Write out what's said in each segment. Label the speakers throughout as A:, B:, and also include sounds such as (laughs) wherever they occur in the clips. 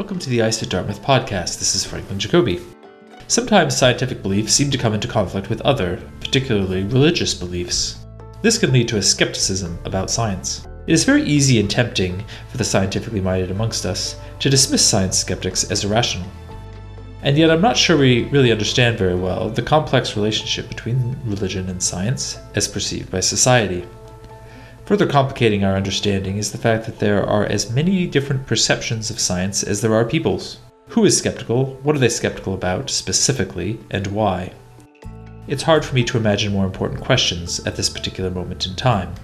A: Welcome to the ICE at Dartmouth podcast. This is Franklin Jacoby. Sometimes scientific beliefs seem to come into conflict with other, particularly religious beliefs. This can lead to a skepticism about science. It is very easy and tempting for the scientifically minded amongst us to dismiss science skeptics as irrational. And yet, I'm not sure we really understand very well the complex relationship between religion and science as perceived by society. Further complicating our understanding is the fact that there are as many different perceptions of science as there are peoples. Who is skeptical? What are they skeptical about, specifically, and why? It's hard for me to imagine more important questions at this particular moment in time.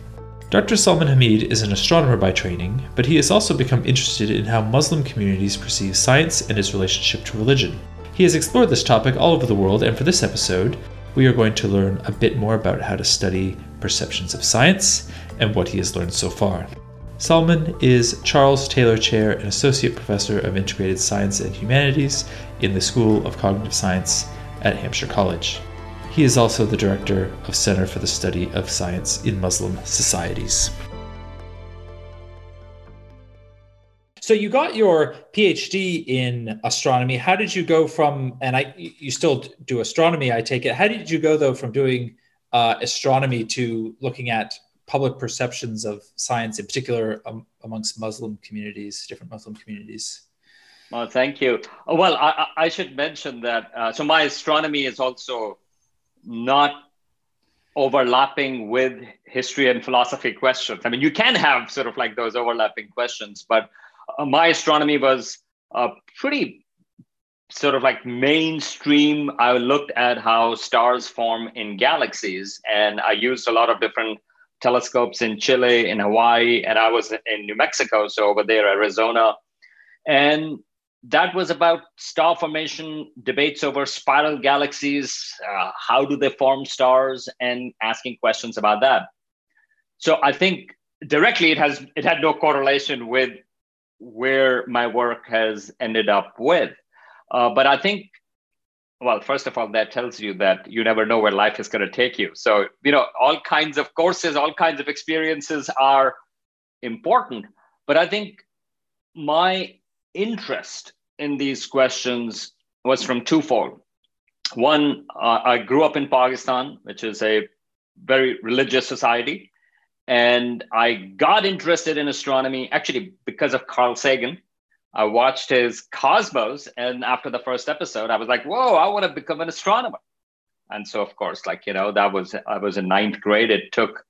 A: Dr. Salman Hameed is an astronomer by training, but he has also become interested in how Muslim communities perceive science and its relationship to religion. He has explored this topic all over the world, and for this episode, we are going to learn a bit more about how to study perceptions of science and what he has learned so far. Salman is Charles Taylor Chair and Associate Professor of Integrated Science and Humanities in the School of Cognitive Science at Hampshire College. He is also the director of Center for the Study of Science in Muslim Societies. So you got your PhD in astronomy. How did you go from and I you still do astronomy I take it. How did you go though from doing uh, astronomy to looking at public perceptions of science, in particular um, amongst Muslim communities, different Muslim communities?
B: Well, thank you. Oh, well, I, I, should mention that. Uh, so my astronomy is also not overlapping with history and philosophy questions. I mean, you can have sort of like those overlapping questions, but uh, my astronomy was uh, pretty sort of like mainstream. I looked at how stars form in galaxies, and I used a lot of different telescopes in Chile, in Hawaii, and I was in New Mexico, so over there, Arizona. And that was about star formation, debates over spiral galaxies, uh, how do they form stars, and asking questions about that. So I think directly it has it had no correlation with where my work has ended up with. Uh, but I think well first of all that tells you that you never know where life is going to take you. So you know all kinds of courses all kinds of experiences are important but i think my interest in these questions was from twofold. One uh, i grew up in pakistan which is a very religious society and i got interested in astronomy actually because of carl sagan I watched his Cosmos, and after the first episode, I was like, "Whoa, I want to become an astronomer." And so, of course, like you know, that was I was in ninth grade. It took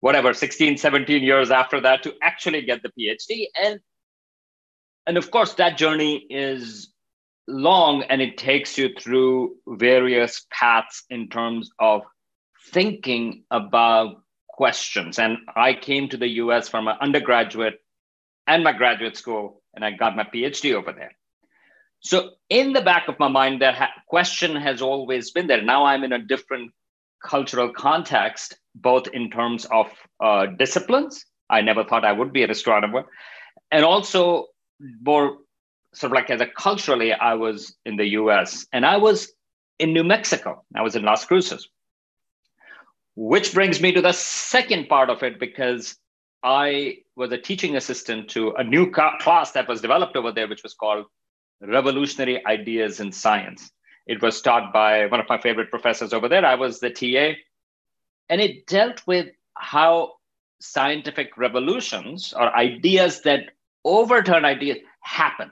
B: whatever 16, 17 years after that to actually get the PhD, and and of course, that journey is long, and it takes you through various paths in terms of thinking about questions. And I came to the U.S. from an undergraduate and my graduate school and I got my PhD over there. So in the back of my mind, that ha- question has always been there. Now I'm in a different cultural context, both in terms of uh, disciplines. I never thought I would be an astronomer, and also more sort of like as a culturally, I was in the U.S. and I was in New Mexico. I was in Las Cruces, which brings me to the second part of it because I was a teaching assistant to a new class that was developed over there, which was called Revolutionary Ideas in Science. It was taught by one of my favorite professors over there. I was the TA. And it dealt with how scientific revolutions or ideas that overturn ideas happen,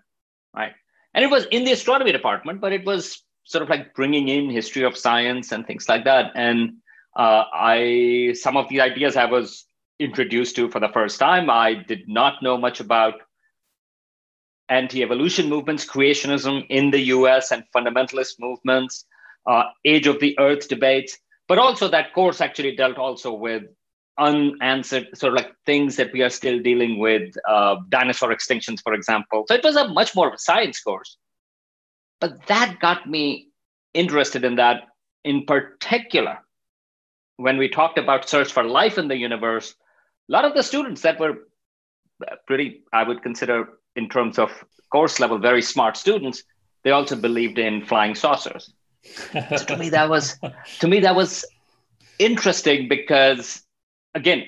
B: right? And it was in the astronomy department, but it was sort of like bringing in history of science and things like that. And uh, I, some of the ideas I was introduced to for the first time. I did not know much about anti evolution movements, creationism in the US, and fundamentalist movements, uh, age of the earth debates. But also, that course actually dealt also with unanswered sort of like things that we are still dealing with, uh, dinosaur extinctions, for example. So it was a much more of a science course. But that got me interested in that in particular when we talked about search for life in the universe a lot of the students that were pretty, I would consider, in terms of course level, very smart students, they also believed in flying saucers. so to me, that was to me that was interesting because, again,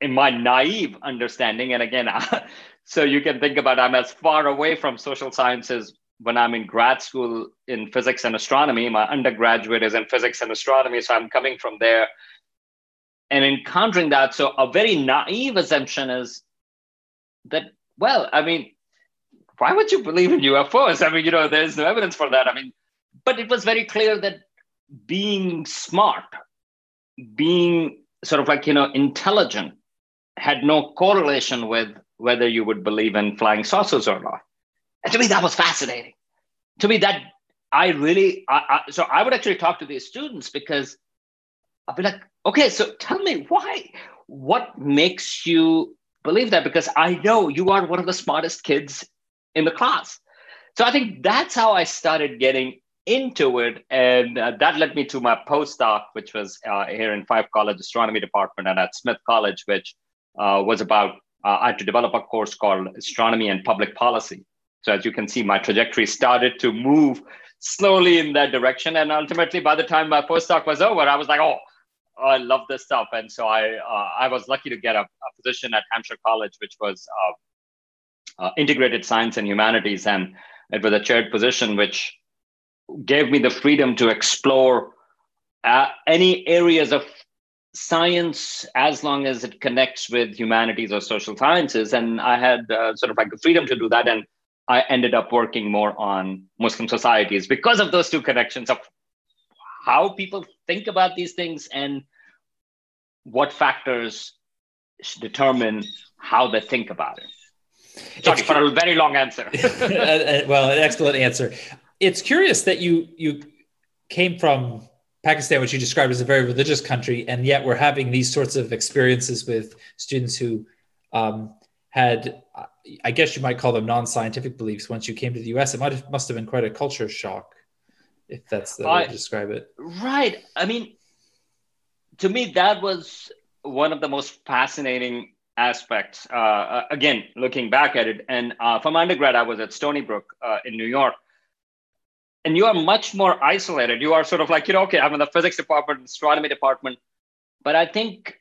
B: in my naive understanding, and again, (laughs) so you can think about I'm as far away from social sciences when I'm in grad school in physics and astronomy. My undergraduate is in physics and astronomy, so I'm coming from there. And encountering that, so a very naive assumption is that, well, I mean, why would you believe in UFOs? I mean, you know, there's no evidence for that. I mean, but it was very clear that being smart, being sort of like, you know, intelligent had no correlation with whether you would believe in flying saucers or not. And to me, that was fascinating. To me, that I really, I, I, so I would actually talk to these students because I'd be like, okay, so tell me why, what makes you believe that? Because I know you are one of the smartest kids in the class. So I think that's how I started getting into it. And uh, that led me to my postdoc, which was uh, here in Five College Astronomy Department and at Smith College, which uh, was about, uh, I had to develop a course called Astronomy and Public Policy. So as you can see, my trajectory started to move slowly in that direction. And ultimately, by the time my postdoc was over, I was like, oh, I love this stuff. And so I, uh, I was lucky to get a, a, position at Hampshire College, which was uh, uh, integrated science and humanities. And it was a chaired position, which gave me the freedom to explore uh, any areas of science as long as it connects with humanities or social sciences. And I had uh, sort of like the freedom to do that. And I ended up working more on Muslim societies because of those two connections of how people think about these things and what factors determine how they think about it. Sorry for a very long answer. (laughs)
A: well, an excellent answer. It's curious that you you came from Pakistan, which you described as a very religious country, and yet we're having these sorts of experiences with students who um, had, I guess you might call them non-scientific beliefs. Once you came to the U.S., it might have, must have been quite a culture shock, if that's the I, way to describe it.
B: Right. I mean, to me, that was one of the most fascinating aspects. Uh, uh again, looking back at it, and uh, from undergrad, I was at Stony Brook uh, in New York, and you are much more isolated. You are sort of like, you know, okay, I'm in the physics department, astronomy department, but I think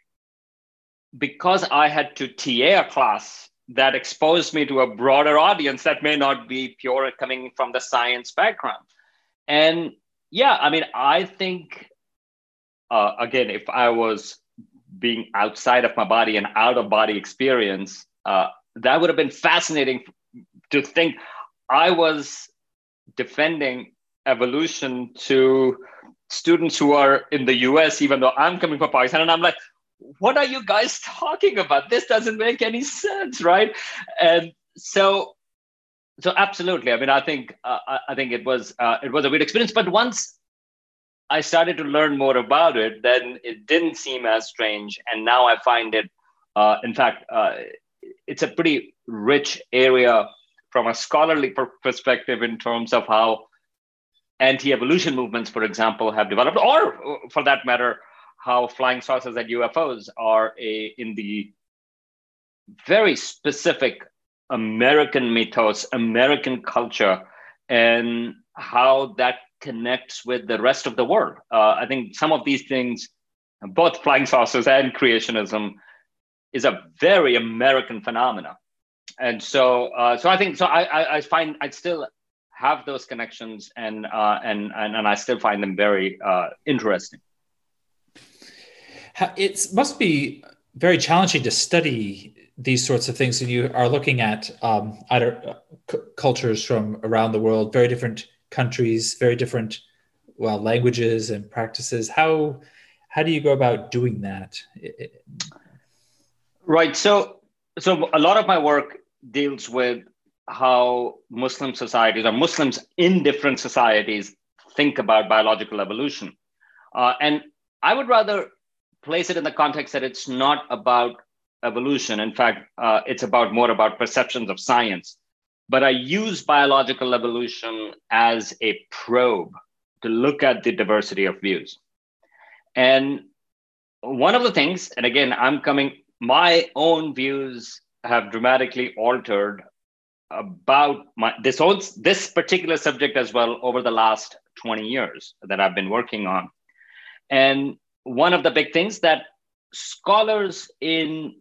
B: because I had to TA a class that exposed me to a broader audience that may not be pure coming from the science background. And yeah, I mean, I think, uh, again, if I was being outside of my body and out of body experience, uh, that would have been fascinating to think I was defending evolution to students who are in the US, even though I'm coming from Pakistan. And I'm like, what are you guys talking about? This doesn't make any sense, right? And so, so absolutely. I mean, I think uh, I think it was uh, it was a weird experience. But once I started to learn more about it, then it didn't seem as strange. And now I find it, uh, in fact, uh, it's a pretty rich area from a scholarly perspective in terms of how anti-evolution movements, for example, have developed, or for that matter, how flying saucers and UFOs are a in the very specific American mythos, American culture, and how that connects with the rest of the world. Uh, I think some of these things, both flying saucers and creationism, is a very American phenomena. And so, uh, so I think so. I, I, I find I still have those connections, and uh, and, and and I still find them very uh, interesting
A: it must be very challenging to study these sorts of things and you are looking at um, either uh, c- cultures from around the world very different countries very different well languages and practices. How how do you go about doing that?
B: Right. So so a lot of my work deals with how muslim societies or muslims in different societies think about biological evolution. Uh, and i would rather place it in the context that it's not about evolution. In fact, uh, it's about more about perceptions of science. But I use biological evolution as a probe to look at the diversity of views. And one of the things, and again, I'm coming, my own views have dramatically altered about my this whole this particular subject as well over the last 20 years that I've been working on. And one of the big things that scholars in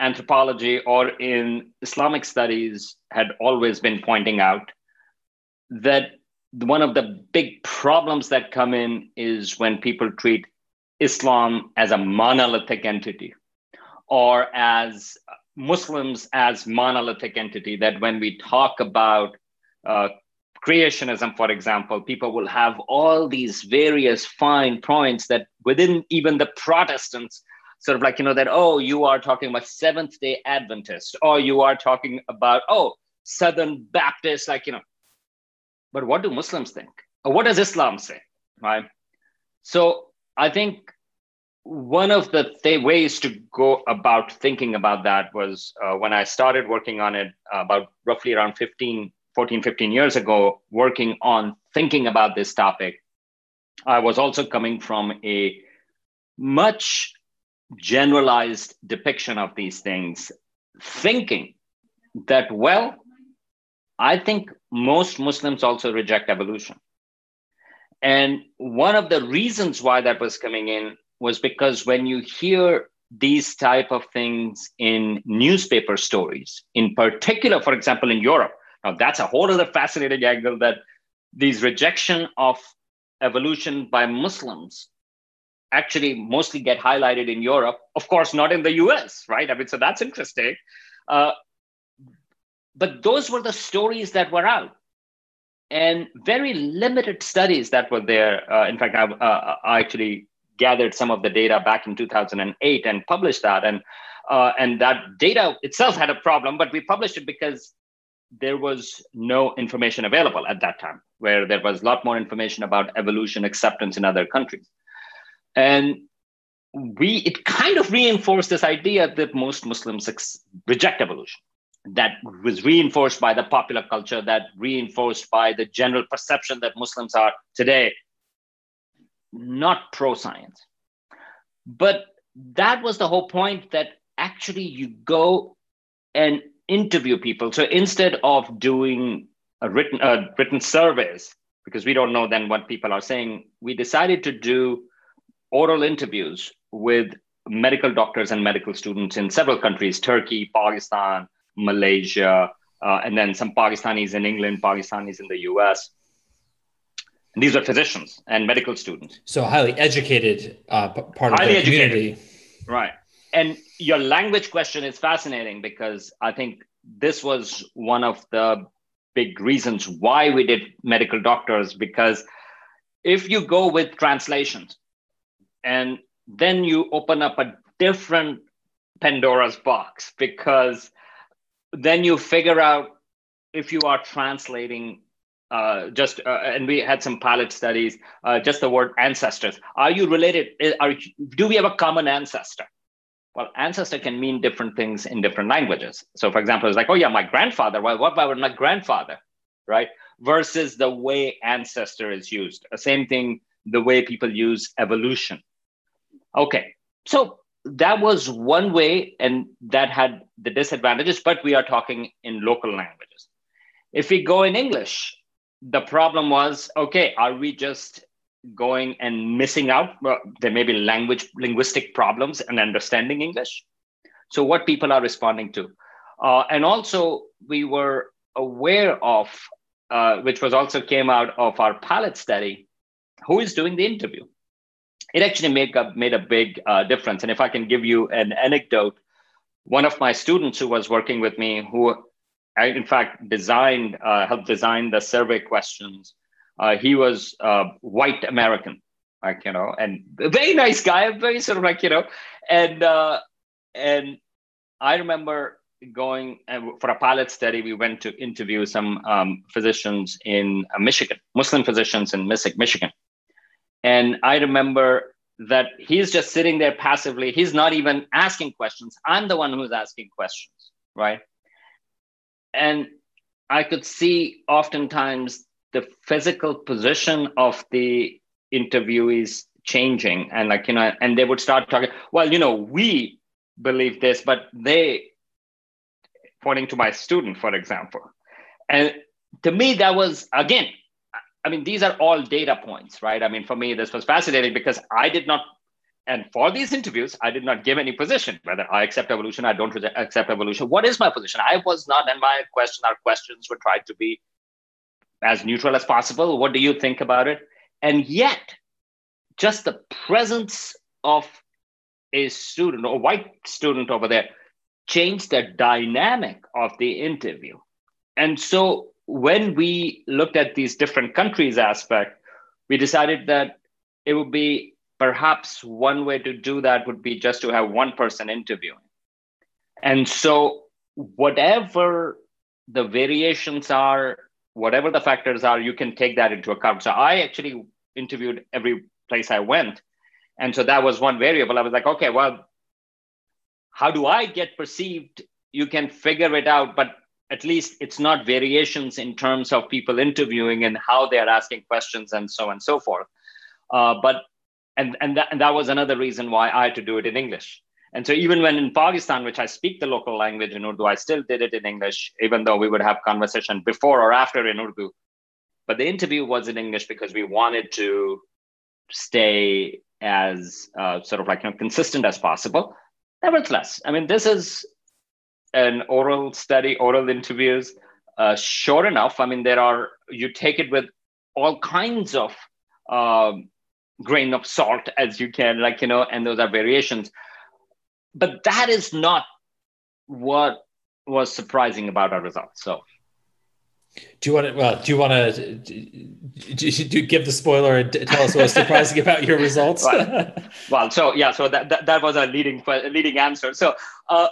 B: anthropology or in Islamic studies had always been pointing out that one of the big problems that come in is when people treat Islam as a monolithic entity or as Muslims as monolithic entity that when we talk about uh, creationism, for example, people will have all these various fine points that within even the Protestants, sort of like, you know, that, oh, you are talking about Seventh day Adventist, or you are talking about, oh, Southern Baptist, like, you know. But what do Muslims think? Or what does Islam say? Right. So I think one of the th- ways to go about thinking about that was uh, when I started working on it uh, about roughly around 15 14, 15 years ago, working on thinking about this topic, I was also coming from a much generalized depiction of these things, thinking that, well, I think most Muslims also reject evolution. And one of the reasons why that was coming in was because when you hear these type of things in newspaper stories, in particular, for example, in Europe, now, that's a whole other fascinating angle that these rejection of evolution by Muslims actually mostly get highlighted in Europe. Of course, not in the US, right? I mean, so that's interesting. Uh, but those were the stories that were out. And very limited studies that were there. Uh, in fact, I, uh, I, actually gathered some of the data back in 2008 and published that. And, uh, and that data itself had a problem, but we published it because there was no information available at that time, where there was a lot more information about evolution acceptance in other countries. And we it kind of reinforced this idea that most Muslims ex- reject evolution. That was reinforced by the popular culture, that reinforced by the general perception that Muslims are today not pro science. But that was the whole point that actually you go and interview people. So instead of doing a written uh, written surveys, because we don't know then what people are saying, we decided to do oral interviews with medical doctors and medical students in several countries: Turkey, Pakistan, Malaysia, uh, and then some Pakistanis in England, Pakistanis in the U.S. And these are physicians and medical students.
A: So highly educated uh, part of highly the community. Educated.
B: Right and your language question is fascinating because I think this was one of the big reasons why we did medical doctors because if you go with translations and then you open up a different Pandora's box because then you figure out if you are translating uh, just uh, and we had some pilot studies uh, just the word ancestors are you related are do we have a common ancestor well, ancestor can mean different things in different languages. So, for example, it's like, oh, yeah, my grandfather. Well, what about my grandfather? Right? Versus the way ancestor is used. Same thing, the way people use evolution. Okay. So, that was one way, and that had the disadvantages, but we are talking in local languages. If we go in English, the problem was okay, are we just going and missing out. Well, there may be language linguistic problems and understanding English. So what people are responding to, uh, and also we were aware of, uh, which was also came out of our pilot study, who is doing the interview. It actually made a made a big uh, difference. And if I can give you an anecdote, one of my students who was working with me, who I in fact designed, uh, helped design the survey questions uh, he was uh, white American, like you know, and very nice guy, very sort of like you know, and uh, and I remember going for a pilot study. We went to interview some um, physicians in uh, Michigan, Muslim physicians in Michigan, and I remember that he's just sitting there passively. He's not even asking questions. I'm the one who's asking questions, right? And I could see oftentimes the physical position of the interviewees changing and like you know and they would start talking well you know we believe this but they pointing to my student for example and to me that was again i mean these are all data points right i mean for me this was fascinating because i did not and for these interviews, I did not give any position, whether I accept evolution, I don't accept evolution. What is my position? I was not, and my question, our questions were tried to be as neutral as possible. What do you think about it? And yet, just the presence of a student, a white student over there, changed the dynamic of the interview. And so when we looked at these different countries aspect, we decided that it would be perhaps one way to do that would be just to have one person interviewing. And so whatever the variations are, whatever the factors are, you can take that into account. So I actually interviewed every place I went. And so that was one variable. I was like, okay, well, how do I get perceived? You can figure it out, but at least it's not variations in terms of people interviewing and how they are asking questions and so on and so forth. Uh, but and and that, and that was another reason why I had to do it in English. And so even when in Pakistan, which I speak the local language in Urdu, I still did it in English, even though we would have conversation before or after in Urdu. But the interview was in English because we wanted to stay as uh, sort of like you know, consistent as possible. Nevertheless, I mean, this is an oral study, oral interviews, uh, short enough. I mean, there are, you take it with all kinds of um, grain of salt as you can, like, you know, and those are variations. But that is not what was surprising about our results. So,
A: do you want to? Well, do you want to do, do give the spoiler and tell us what's surprising about your results? (laughs)
B: well, well, so yeah, so that, that, that was a leading leading answer. So, uh,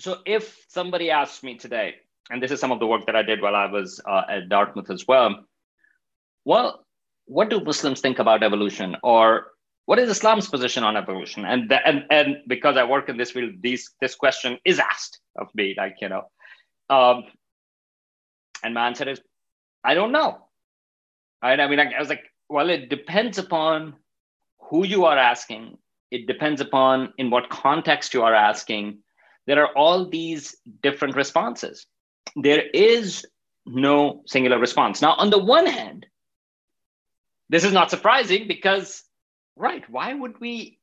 B: so if somebody asks me today, and this is some of the work that I did while I was uh, at Dartmouth as well, well, what do Muslims think about evolution, or what is Islam's position on evolution? And the, and and because I work in this field, these this question is asked of me, like you know. Um, and my answer is, I don't know. Right? I mean, I, I was like, well, it depends upon who you are asking. It depends upon in what context you are asking. There are all these different responses. There is no singular response. Now, on the one hand, this is not surprising because, right, why would we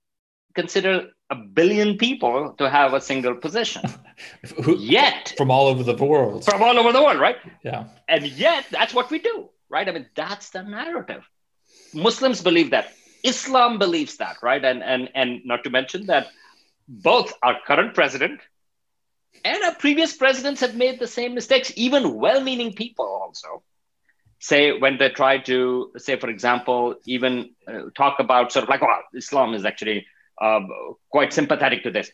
B: consider a billion people to have a single position. (laughs) yet
A: from all over the world.
B: From all over the world, right?
A: Yeah.
B: And yet that's what we do, right? I mean, that's the narrative. Muslims believe that. Islam believes that, right? And and and not to mention that both our current president and our previous presidents have made the same mistakes, even well-meaning people also. Say when they try to say, for example, even uh, talk about sort of like, well, Islam is actually um, quite sympathetic to this.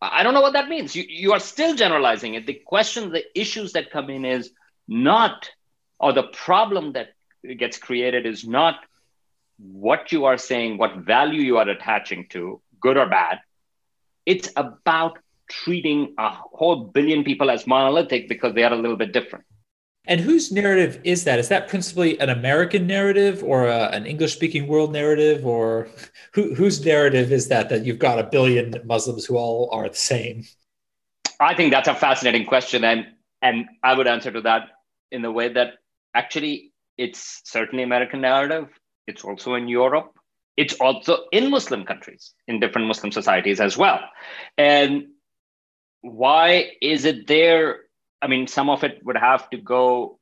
B: I don't know what that means. You, you are still generalizing it. The question, the issues that come in is not, or the problem that gets created is not what you are saying, what value you are attaching to, good or bad. It's about treating a whole billion people as monolithic because they are a little bit different.
A: And whose narrative is that? Is that principally an American narrative or a, an English speaking world narrative? Or who, whose narrative is that, that you've got a billion Muslims who all are the same?
B: I think that's a fascinating question. And, and I would answer to that in the way that actually it's certainly American narrative. It's also in Europe. It's also in Muslim countries, in different Muslim societies as well. And why is it there I mean, some of it would have to go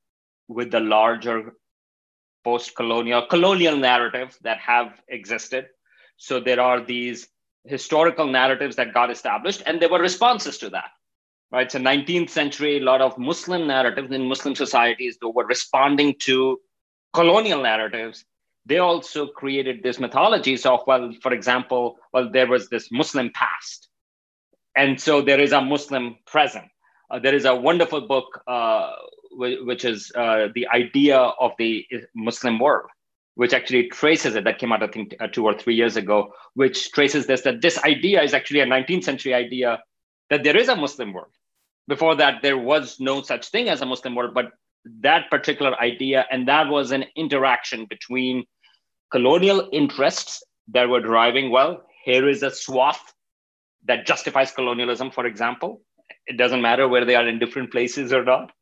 B: with the larger post-colonial colonial narrative that have existed. So there are these historical narratives that got established, and there were responses to that. Right. So 19th century, a lot of Muslim narratives in Muslim societies that were responding to colonial narratives. They also created this mythologies of, well, for example, well, there was this Muslim past. And so there is a Muslim present uh, there is a wonderful book, uh, which is uh, The Idea of the Muslim World, which actually traces it, that came out, I think, uh, two or three years ago, which traces this, that this idea is actually a 19th century idea that there is a Muslim world. Before that, there was no such thing as a Muslim world, but that particular idea, and that was an interaction between colonial interests that were driving, well, here is a swath that justifies colonialism, for example, it doesn't matter where they are in different places or not.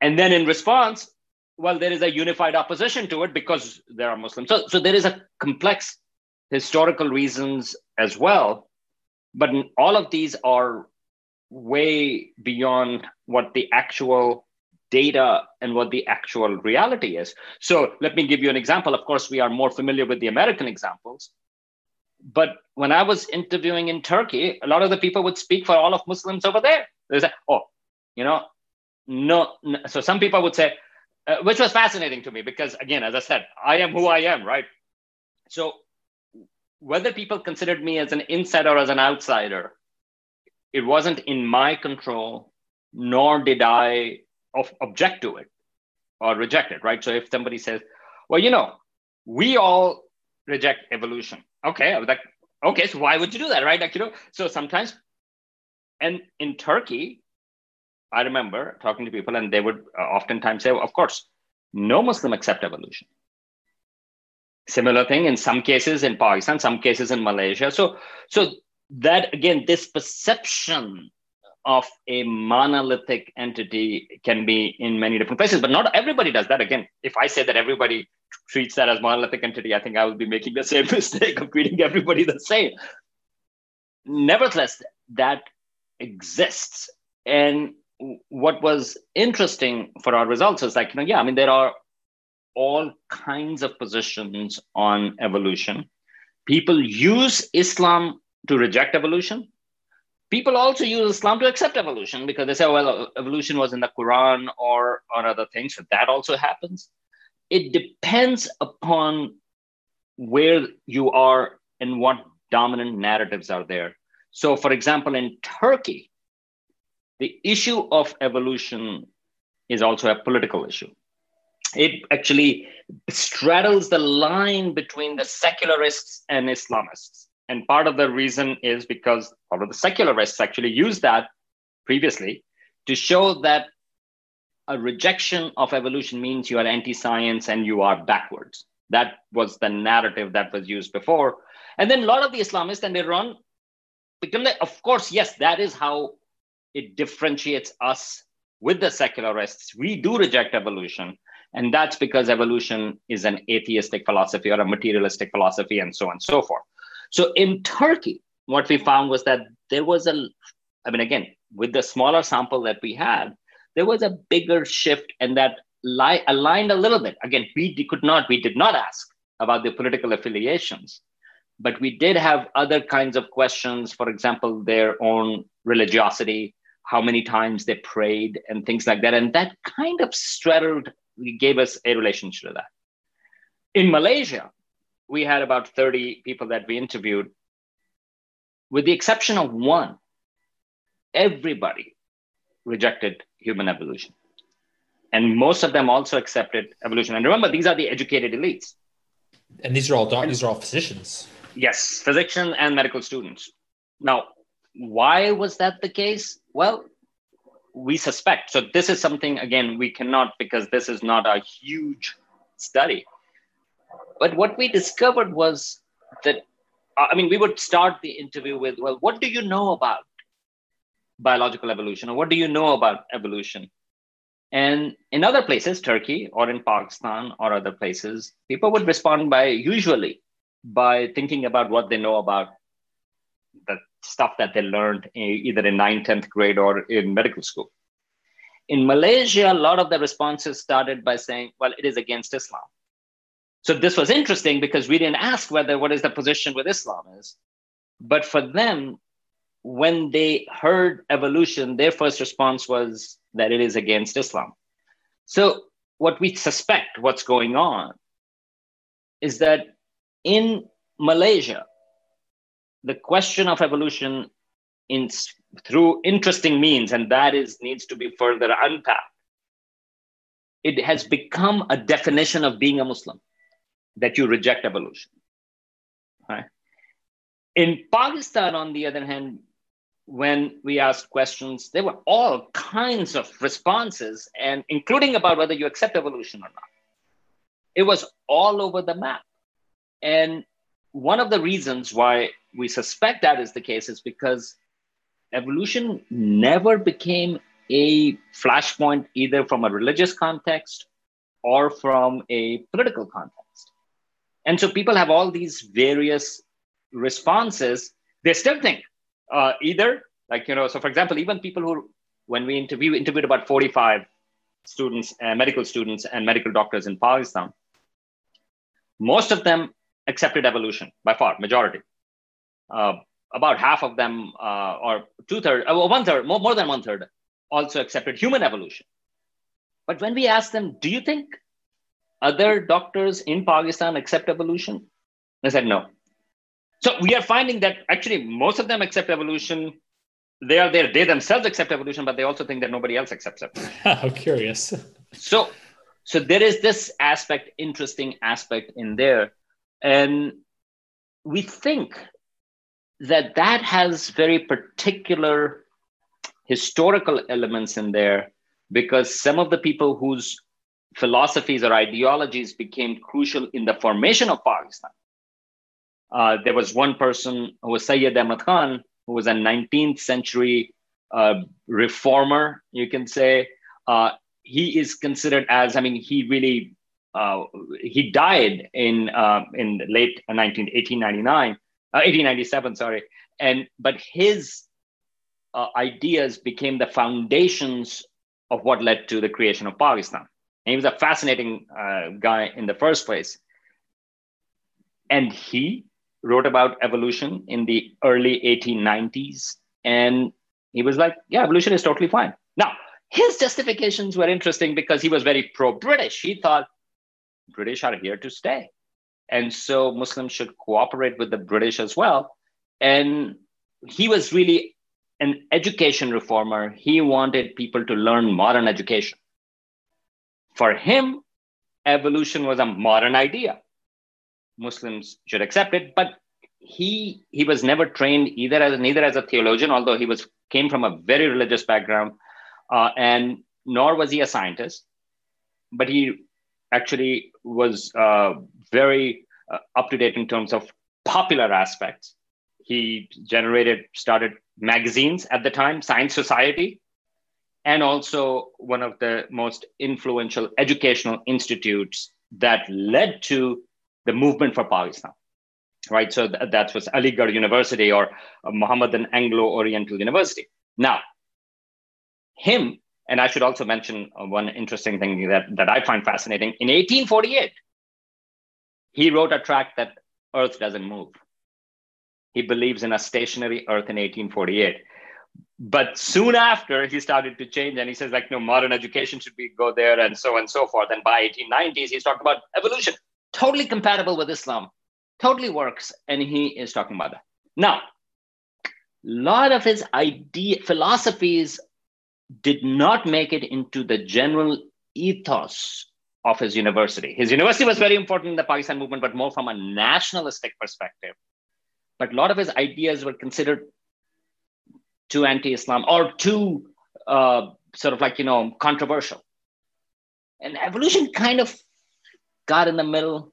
B: And then in response, well, there is a unified opposition to it because there are Muslims. So, so there is a complex historical reasons as well. But all of these are way beyond what the actual data and what the actual reality is. So let me give you an example. Of course, we are more familiar with the American examples. But when I was interviewing in Turkey, a lot of the people would speak for all of Muslims over there. They say, oh, you know, no, no. So some people would say, uh, which was fascinating to me because, again, as I said, I am who I am, right? So whether people considered me as an insider or as an outsider, it wasn't in my control, nor did I of, object to it or reject it, right? So if somebody says, well, you know, we all reject evolution. Okay, like, okay, so why would you do that, right? Like, you know, so sometimes, and in Turkey, I remember talking to people, and they would uh, oftentimes say, of course, no Muslim accept evolution. Similar thing in some cases in Pakistan, some cases in Malaysia. So, so that again, this perception of a monolithic entity can be in many different places, but not everybody does that. Again, if I say that everybody treats that as monolithic entity, I think I will be making the (laughs) same mistake of treating everybody the same. Nevertheless, that exists. And what was interesting for our results is like, you know, yeah, I mean, there are all kinds of positions on evolution. People use Islam to reject evolution. People also use Islam to accept evolution because they say, well, evolution was in the Quran or on other things. So that also happens. It depends upon where you are and what dominant narratives are there. So, for example, in Turkey, the issue of evolution is also a political issue. It actually straddles the line between the secularists and Islamists. And part of the reason is because part of the secularists actually used that previously to show that a rejection of evolution means you are anti-science and you are backwards. That was the narrative that was used before. And then a lot of the Islamists and Iran, become like, of course, yes, that is how it differentiates us with the secularists. We do reject evolution. And that's because evolution is an atheistic philosophy or a materialistic philosophy, and so on and so forth. So in Turkey, what we found was that there was a, I mean, again, with the smaller sample that we had, there was a bigger shift and that li- aligned a little bit. Again, we could not, we did not ask about the political affiliations, but we did have other kinds of questions. For example, their own religiosity, how many times they prayed and things like that. And that kind of straddled, gave us a relationship to that. In Malaysia, we had about 30 people that we interviewed. With the exception of one, everybody rejected human evolution. And most of them also accepted evolution. And remember, these are the educated elites.
A: And these are all doctors, these are all physicians.
B: Yes, physicians and medical students. Now, why was that the case? Well, we suspect. So this is something again we cannot because this is not a huge study. But what we discovered was that uh, I mean we would start the interview with, well, what do you know about biological evolution or what do you know about evolution? And in other places, Turkey or in Pakistan or other places, people would respond by usually by thinking about what they know about the stuff that they learned either in 9th, 10th grade or in medical school. In Malaysia, a lot of the responses started by saying, well, it is against Islam. So this was interesting because we didn't ask whether what is the position with Islam is. But for them, when they heard evolution, their first response was that it is against Islam. So what we suspect what's going on is that in Malaysia, the question of evolution in through interesting means, and that is needs to be further unpacked. It has become a definition of being a Muslim that you reject evolution. Right? In Pakistan, on the other hand, when we asked questions, there were all kinds of responses, and including about whether you accept evolution or not. It was all over the map. And one of the reasons why we suspect that is the case is because evolution never became a flashpoint either from a religious context or from a political context. And so people have all these various responses. They still think uh, either, like, you know, so for example, even people who, when we interview, interviewed about 45 students, uh, medical students and medical doctors in Pakistan, most of them accepted evolution by far, majority. Uh, about half of them, uh, or two thirds, one third, more, more than one third, also accepted human evolution. But when we asked them, do you think other doctors in Pakistan accept evolution? They said no. So we are finding that actually most of them accept evolution. They are there, they themselves accept evolution, but they also think that nobody else accepts it. (laughs)
A: How curious.
B: So so there is this aspect, interesting aspect in there. And we think that that has very particular historical elements in there because some of the people whose philosophies or ideologies became crucial in the formation of Pakistan. Uh, there was one person who was Sayyid Ahmad Khan, who was a 19th century uh, reformer, you can say. Uh, he is considered as, I mean, he really, uh, he died in, uh, in late 19, 1899, 1897, uh, sorry. And, but his ideas became the foundations of what led to the creation of Pakistan. And he was a fascinating uh, guy in the first place. And he wrote about evolution in the early 1890s. And he was like, yeah, evolution is totally fine. Now, his justifications were interesting because he was very pro British. He thought British are here to stay. And so Muslims should cooperate with the British as well. And he was really an education reformer. He wanted people to learn modern education. For him, evolution was a modern idea. Muslims should accept it, but he he was never trained either as neither as a theologian, although he was came from a very religious background, uh, and nor was he a scientist. But he actually was uh, very uh, up to date in terms of popular aspects. He generated started magazines at the time, Science Society, and also one of the most influential educational institutes that led to the movement for Pakistan. Right, so th- that was Aligarh University or uh, Mohammedan Anglo Oriental University. Now, him, and I should also mention uh, one interesting thing that, that I find fascinating. In 1848, he wrote a tract that Earth doesn't move. He believes in a stationary Earth in 1848 but soon after he started to change and he says like no modern education should be go there and so on and so forth. And by 1890s he's talking about evolution. Totally compatible with islam. Totally works. And he is talking about that. Now a lot of his idea philosophies did not make it into the general ethos of his university. His university was very important in the pakistan movement but more from a nationalistic perspective. But a lot of his ideas were considered too anti-Islam or too uh, sort of like you know controversial. And evolution kind of got in the middle,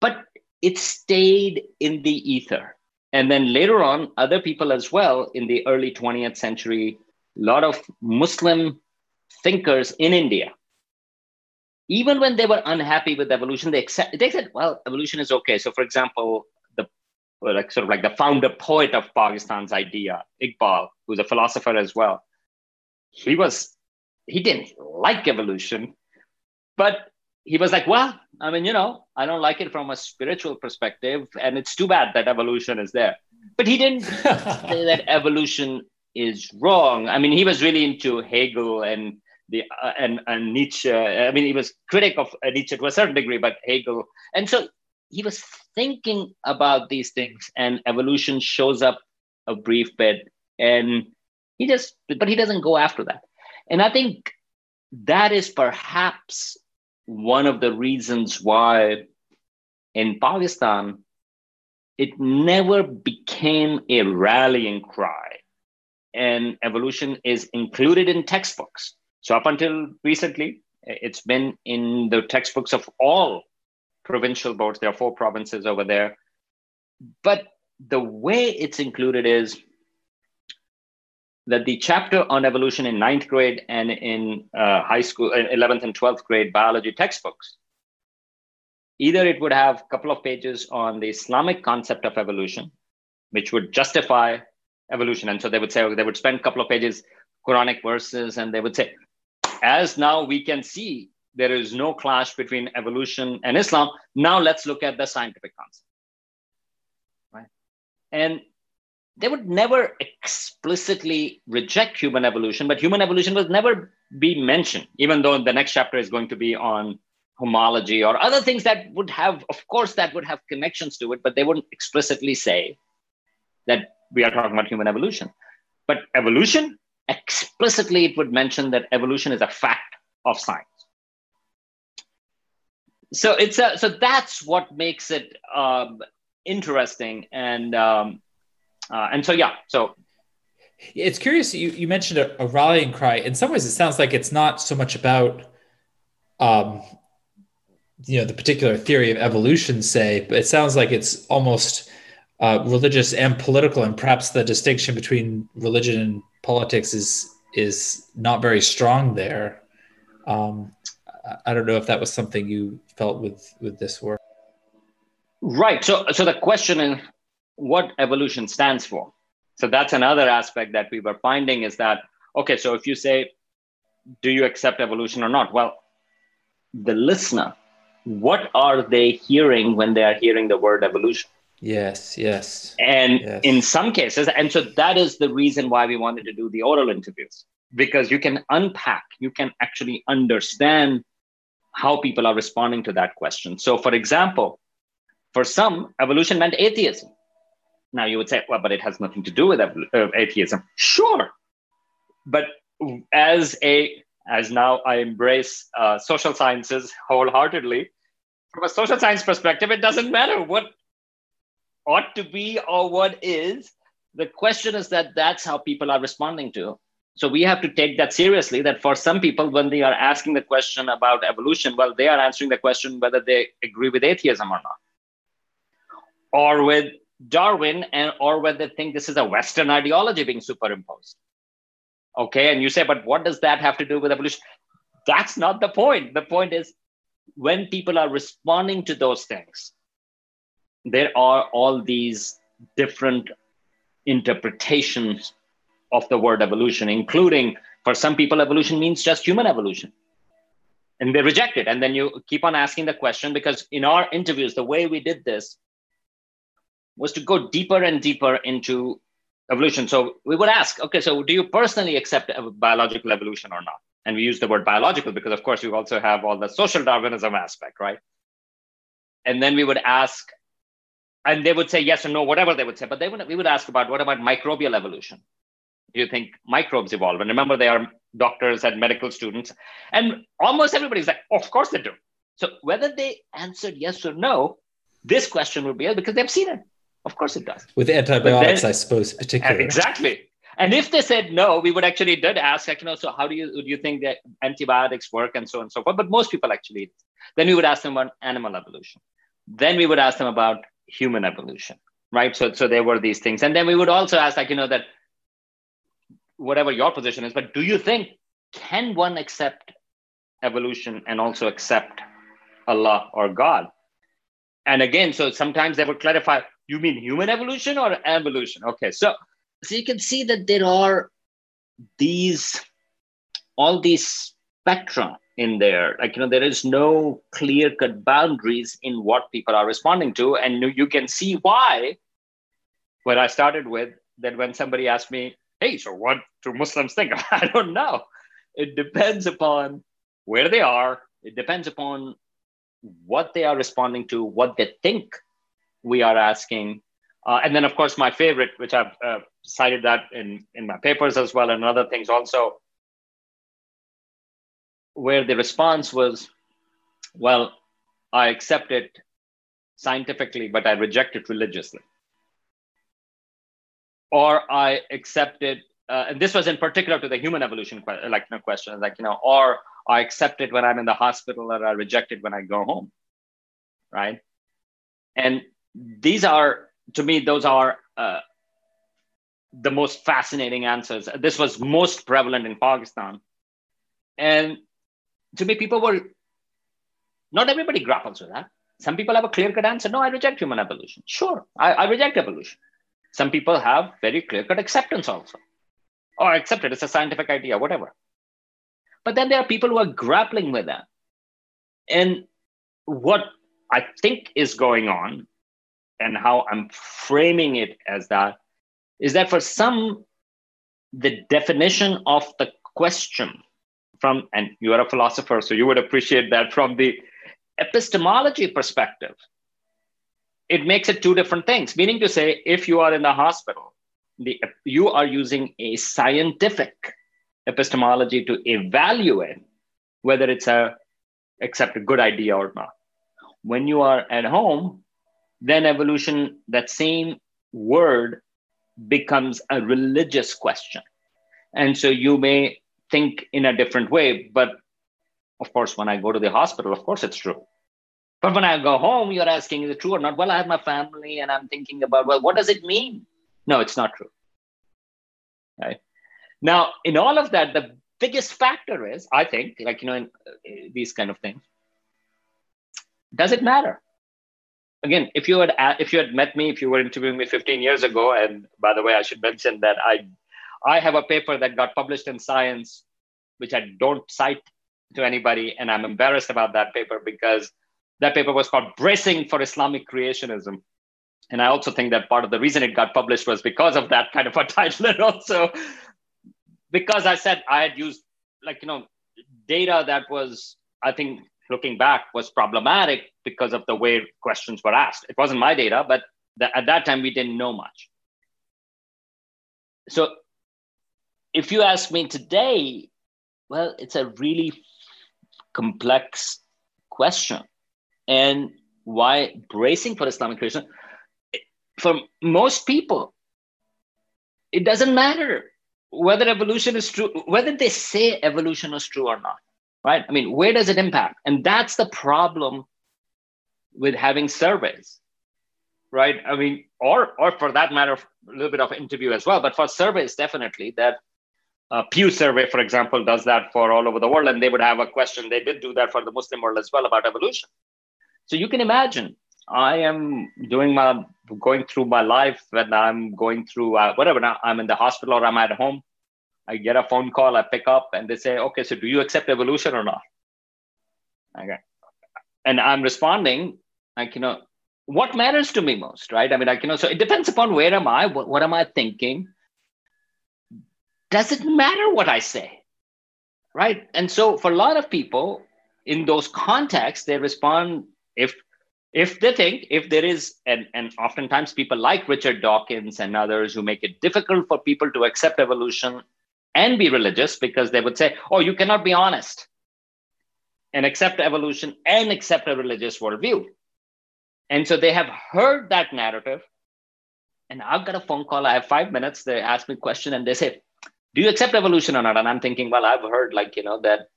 B: but it stayed in the ether. And then later on, other people as well in the early 20th century, a lot of Muslim thinkers in India, even when they were unhappy with evolution, they accept they said, well, evolution is okay. So, for example, like sort of like the founder poet of Pakistan's idea, Iqbal, who's a philosopher as well. He was he didn't like evolution, but he was like, well, I mean, you know, I don't like it from a spiritual perspective, and it's too bad that evolution is there. But he didn't (laughs) say that evolution is wrong. I mean, he was really into Hegel and the uh, and and Nietzsche. I mean, he was critic of Nietzsche to a certain degree, but Hegel, and so he was thinking about these things and evolution shows up a brief bit and he just but he doesn't go after that. And i think that is perhaps one of the reasons why in pakistan it never became a rallying cry and evolution is included in textbooks. So up until recently it's been in the textbooks of all provincial boards. There are four provinces over there. But the way it's included is that the chapter on evolution in ninth grade and in uh, high school, 11th and 12th grade biology textbooks either it would have a couple of pages on the Islamic concept of evolution, which would justify evolution. And so they would say, they would spend a couple of pages, Quranic verses, and they would say, as now we can see there is no clash between evolution and Islam. Now let's look at the scientific concept. Right? And they would never explicitly reject human evolution, but human evolution would never be mentioned, even though the next chapter is going to be on homology or other things that would have, of course, that would have connections to it, but they wouldn't explicitly say that we are talking about human evolution. But evolution, explicitly, it would mention that evolution is a fact of science. So it's a, so that's what makes it um, interesting, and um, uh, and so yeah, so
A: it's curious. You you mentioned a, a, rallying cry. In some ways, it sounds like it's not so much about um, you know the particular theory of evolution, say, but it sounds like it's almost uh, religious and political, and perhaps the distinction between religion and politics is is not very strong there. Um, I don't know if that was something you felt with with this work.
B: Right. So so the question is what evolution stands for. So that's another aspect that we were finding is that okay, so if you say, do you accept evolution or not? Well, the listener, what are they hearing when they are hearing the word evolution?
A: Yes, yes.
B: And
A: yes.
B: in some cases, and so that is the reason why we wanted to do the oral interviews, because you can unpack, you can actually understand how people are responding to that question. So, for example, for some, evolution meant atheism. Now you would say, well, but it has nothing to do with uh, atheism. Sure, but as a as now I embrace uh, social sciences wholeheartedly, from a social science perspective, it doesn't matter what ought to be or what is. The question is that that's how people are responding to. So we have to take that seriously. That for some people, when they are asking the question about evolution, well, they are answering the question whether they agree with atheism or not, or with Darwin, and or whether they think this is a Western ideology being superimposed. Okay, and you say, but what does that have to do with evolution? That's not the point. The point is when people are responding to those things, there are all these different interpretations of the word evolution, including for some people, evolution means just human evolution. And they reject it. And then you keep on asking the question because in our interviews, the way we did this was to go deeper and deeper into evolution. So we would ask, okay, so do you personally accept biological evolution or not? And we use the word biological because, of course, you also have all the social Darwinism aspect, right? And then we would ask, and they would say yes or no, whatever they would say. But they would, we would ask about what about microbial evolution? Do you think microbes evolve? And remember, they are doctors and medical students. And almost everybody's like, oh, of course they do. So whether they answered yes or no, this question would be because they've seen it. Of course it does.
A: With antibiotics, then, I suppose, particularly.
B: Exactly. And if they said no, we would actually did ask, like, you know, so how do you do you think that antibiotics work and so on and so forth? But most people actually, then we would ask them about animal evolution. Then we would ask them about human evolution, right? So, so there were these things. And then we would also ask, like, you know, that whatever your position is, but do you think can one accept evolution and also accept Allah or God? And again, so sometimes they would clarify, you mean human evolution or evolution? Okay, so so you can see that there are these all these spectra in there. Like you know, there is no clear cut boundaries in what people are responding to, and you can see why. What I started with that when somebody asked me, "Hey, so what do Muslims think?" (laughs) I don't know. It depends upon where they are. It depends upon what they are responding to, what they think we are asking. Uh, and then, of course, my favorite, which I've uh, cited that in, in my papers as well, and other things also, where the response was, well, I accept it scientifically, but I reject it religiously. Or I accepted, uh, and this was in particular to the human evolution like you know, question, like, you know, or I accept it when I'm in the hospital, or I reject it when I go home, right? And these are, to me, those are uh, the most fascinating answers. This was most prevalent in Pakistan. And to me, people were, not everybody grapples with that. some people have a clear cut answer. No, I reject human evolution. Sure, I, I reject evolution. Some people have very clear cut acceptance also. Or accept it, as a scientific idea, whatever. But then there are people who are grappling with that. And what I think is going on, and how I'm framing it as that, is that for some, the definition of the question from, and you are a philosopher, so you would appreciate that from the epistemology perspective, it makes it two different things. Meaning to say, if you are in the hospital, the, you are using a scientific epistemology to evaluate whether it's a accept a good idea or not. When you are at home, then evolution, that same word becomes a religious question. And so you may think in a different way, but of course, when I go to the hospital, of course it's true. But when I go home, you're asking, is it true or not? Well, I have my family and I'm thinking about, well, what does it mean? No, it's not true. Right. Now, in all of that, the biggest factor is, I think, like, you know, in uh, these kind of things, does it matter? Again, if you had if you had met me, if you were interviewing me 15 years ago, and by the way, I should mention that I I have a paper that got published in Science, which I don't cite to anybody, and I'm embarrassed about that paper because that paper was called Bracing for Islamic Creationism. And I also think that part of the reason it got published was because of that kind of a (laughs) title. And also because I said I had used like, you know, data that was, I think looking back was problematic because of the way questions were asked. It wasn't my data, but at that time we didn't know much. So if you ask me today, well, it's a really complex question and why bracing for Islamic creation, for most people, it doesn't matter whether evolution is true, whether they say evolution is true or not, right? I mean, where does it impact? And that's the problem with having surveys, right? I mean, or or for that matter, a little bit of interview as well. But for surveys, definitely that uh, Pew survey, for example, does that for all over the world, and they would have a question. They did do that for the Muslim world as well about evolution. So you can imagine, I am doing my going through my life when I'm going through uh, whatever. Now I'm in the hospital or I'm at home. I get a phone call, I pick up, and they say, "Okay, so do you accept evolution or not?" Okay, and I'm responding like you know, what matters to me most, right? I mean, like you know, so it depends upon where am I, what, what am I thinking. Does it matter what I say, right? And so for a lot of people in those contexts, they respond if if they think if there is and, and oftentimes people like richard dawkins and others who make it difficult for people to accept evolution and be religious because they would say oh you cannot be honest and accept evolution and accept a religious worldview. And so they have heard that narrative. And i've got a phone call. I have five minutes. They ask me a question and they say do you accept evolution or not? And i'm thinking well i've heard like you know that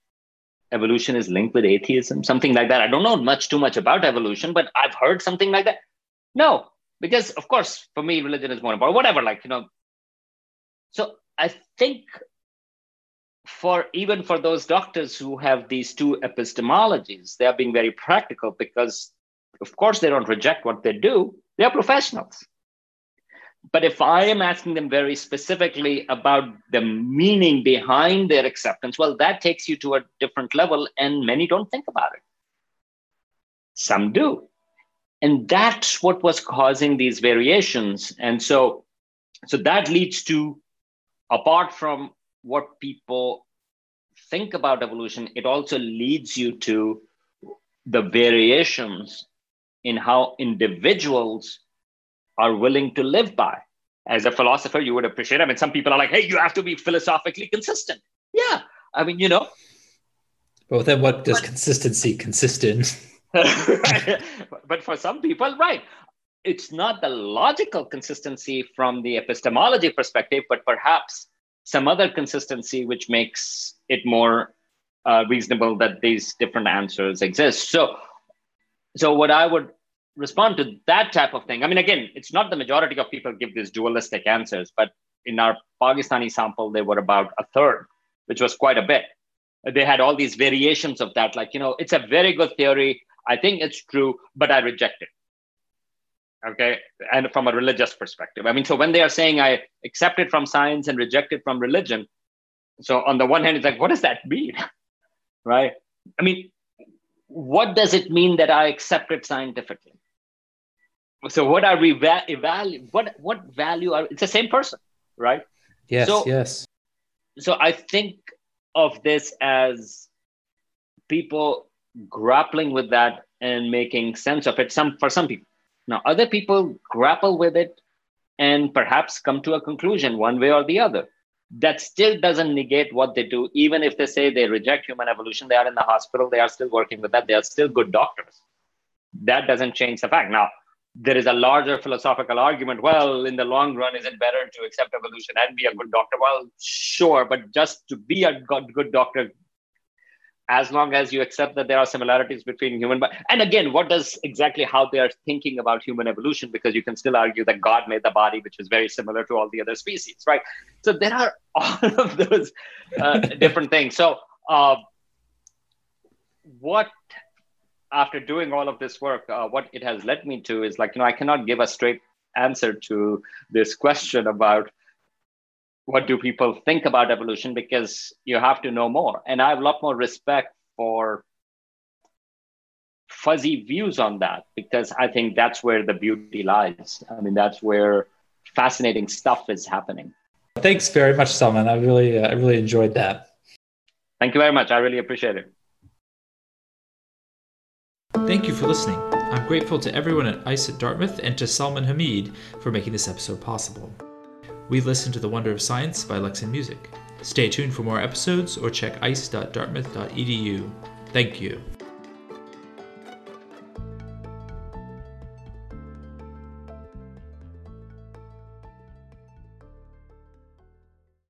B: evolution is linked with atheism, something like that. I don't know much too much about evolution, but I've heard something like that. No, because of course, for me, religion is more important, whatever, like, you know. So I think for even for those doctors who have these two epistemologies, they are being very practical because, of course, they don't reject what they do. They are professionals. But if I am asking them very specifically about the meaning behind their acceptance, well, that takes you to a different level, and many don't think about it. Some do. And that's what was causing these variations. And so, so that leads to, apart from what people think about evolution, it also leads you to the variations in how individuals are willing to live by. As a philosopher, you would appreciate. I mean, some people are like, "Hey, you have to be philosophically consistent." Yeah, I mean, you know.
A: But then, what does but, consistency consist in? (laughs) (laughs)
B: but for some people, right, it's not the logical consistency from the epistemology perspective, but perhaps some other consistency which makes it more uh, reasonable that these different answers exist. So, so what I would respond to that type of thing. I mean, again, it's not the majority of people give these dualistic answers, but in our Pakistani sample, they were about a third, which was quite a bit. They had all these variations of that. Like, you know, it's a very good theory. I think it's true, but I reject it. Okay. And from a religious perspective. I mean, so when they are saying I accept it from science and reject it from religion, so on the one hand, it's like, what does that mean? (laughs) right? I mean, what does it mean that I accept it scientifically? So what are we va- evaluate? What what value are? It's the same person, right?
A: Yes.
B: So,
A: yes.
B: So I think of this as people grappling with that and making sense of it. Some for some people. Now other people grapple with it and perhaps come to a conclusion one way or the other that still doesn't negate what they do. Even if they say they reject human evolution, they are in the hospital, they are still working with that, they are still good doctors. That doesn't change the fact. Now, there is a larger philosophical argument. Well, in the long run, is it better to accept evolution and be a good doctor? Well, sure, but just to be a good doctor as long as you accept that there are similarities between human and again what does exactly how they are thinking about human evolution because you can still argue that god made the body which is very similar to all the other species right so there are (laughs) all of those uh, different things so uh, what after doing all of this work uh, what it has led me to is like you know i cannot give a straight answer to this question about what do people think about evolution because you have to know more. And i have a lot more respect for fuzzy views on that because i think that's where the beauty lies. I mean that's where fascinating stuff is happening.
A: Thanks very much salman. I really uh, i really enjoyed that.
B: Thank you very much. I really appreciate it
A: thank you for listening i'm grateful to everyone at ice at dartmouth and to salman hameed for making this episode possible we listen to The Wonder of Science by Lexin Music. Stay tuned for more episodes or check ice.dartmouth.edu. Thank you.